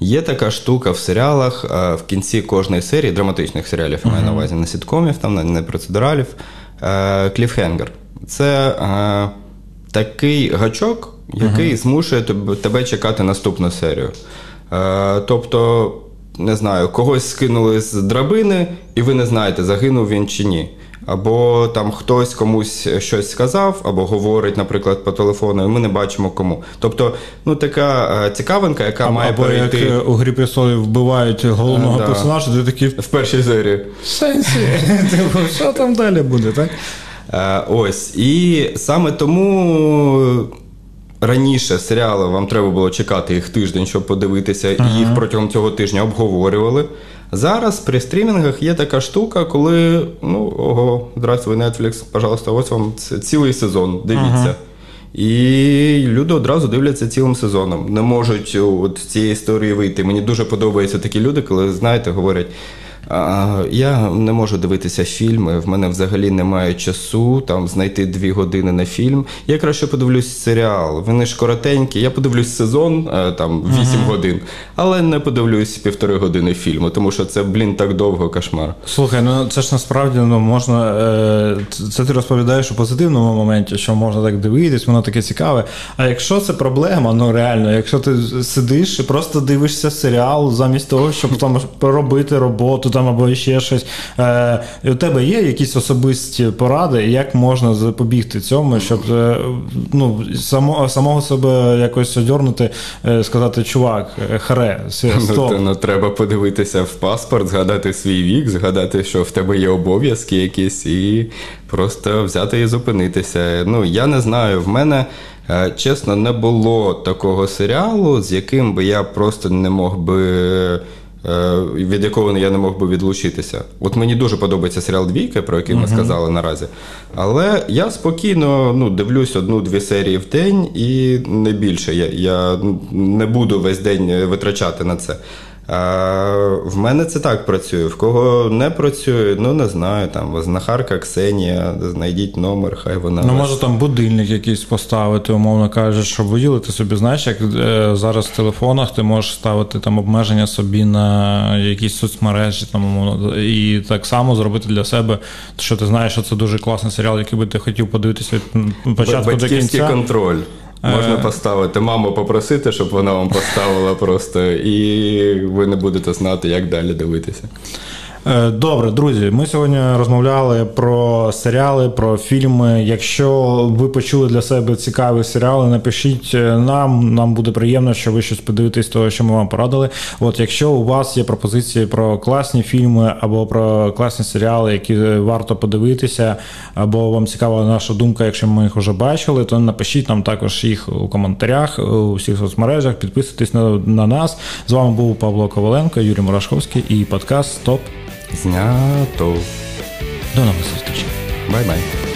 Є така штука в серіалах в кінці кожної серії, драматичних серіалів, я маю на увазі не сіткомів, там не процедуралів. Е, кліфхенгер. Це е, такий гачок, який uh-huh. змушує тебе чекати наступну серію. Е, тобто, не знаю, когось скинули з драбини, і ви не знаєте, загинув він чи ні або там хтось комусь щось сказав, або говорить, наприклад, по телефону, і ми не бачимо кому. Тобто, ну така е, цікавинка, яка або, має або перейти... як е, у грі престолів вбивають головного да. персонажа, ти такий в першій серії. Сенсі, типу, що там далі буде, так? Е, ось. І саме тому. Раніше серіали вам треба було чекати їх тиждень, щоб подивитися, ага. і їх протягом цього тижня обговорювали. Зараз при стрімінгах є така штука, коли ну ого, здравствуй, Netflix, пожалуйста, ось вам цілий сезон. Дивіться. Ага. І люди одразу дивляться цілим сезоном. Не можуть от цієї історії вийти. Мені дуже подобаються такі люди, коли знаєте, говорять. Я не можу дивитися фільми, в мене взагалі немає часу там знайти дві години на фільм. Я краще подивлюсь серіал. Вони ж коротенькі. Я подивлюсь сезон е, там вісім uh-huh. годин, але не подивлюсь півтори години фільму, тому що це, блін, так довго кошмар. Слухай, ну це ж насправді ну можна. Е, це ти розповідаєш у позитивному моменті, що можна так дивитись, воно таке цікаве. А якщо це проблема, ну реально, якщо ти сидиш і просто дивишся серіал замість того, щоб там робити роботу там або ще щось. Е, У тебе є якісь особисті поради, як можна запобігти цьому, щоб е, ну, само, самого себе якось одернути, е, сказати, чувак, е, харе, стоп. Ну, ну, треба подивитися в паспорт, згадати свій вік, згадати, що в тебе є обов'язки якісь, і просто взяти і зупинитися. Ну, я не знаю, в мене. Чесно, не було такого серіалу, з яким би я просто не мог би Е, від якого я не мог би відлучитися. От мені дуже подобається серіал Двійка, про який ми сказали наразі. Але я спокійно ну, дивлюсь одну-дві серії в день і не більше. Я, я не буду весь день витрачати на це. А В мене це так працює. В кого не працює, ну не знаю. Там знахарка Ксенія, знайдіть номер, хай вона. Ну, може там будильник якийсь поставити, умовно кажучи, щоб виділити собі. Знаєш, як е, зараз в телефонах ти можеш ставити там обмеження собі на якісь соцмережі, там умовно, і так само зробити для себе, що ти знаєш, що це дуже класний серіал, який би ти хотів подивитися від початку до кінця. контроль. Можна е. поставити маму, попросити, щоб вона вам поставила просто, і ви не будете знати, як далі дивитися. Е, добре, друзі, ми сьогодні розмовляли про серіали, про фільми. Якщо ви почули для себе цікаві серіали, напишіть е, нам. Нам буде приємно, що ви щось подивитесь того, що ми вам порадили. От якщо у вас є пропозиції про класні фільми або про класні серіали, які варто подивитися, або вам цікава наша думка, якщо ми їх вже бачили, то напишіть нам також їх у коментарях у всіх соцмережах. Підписуйтесь на, на нас. З вами був Павло Коваленко, Юрій Мурашковський і подкаст Стоп. Снято. До новых встреч. Bye-bye.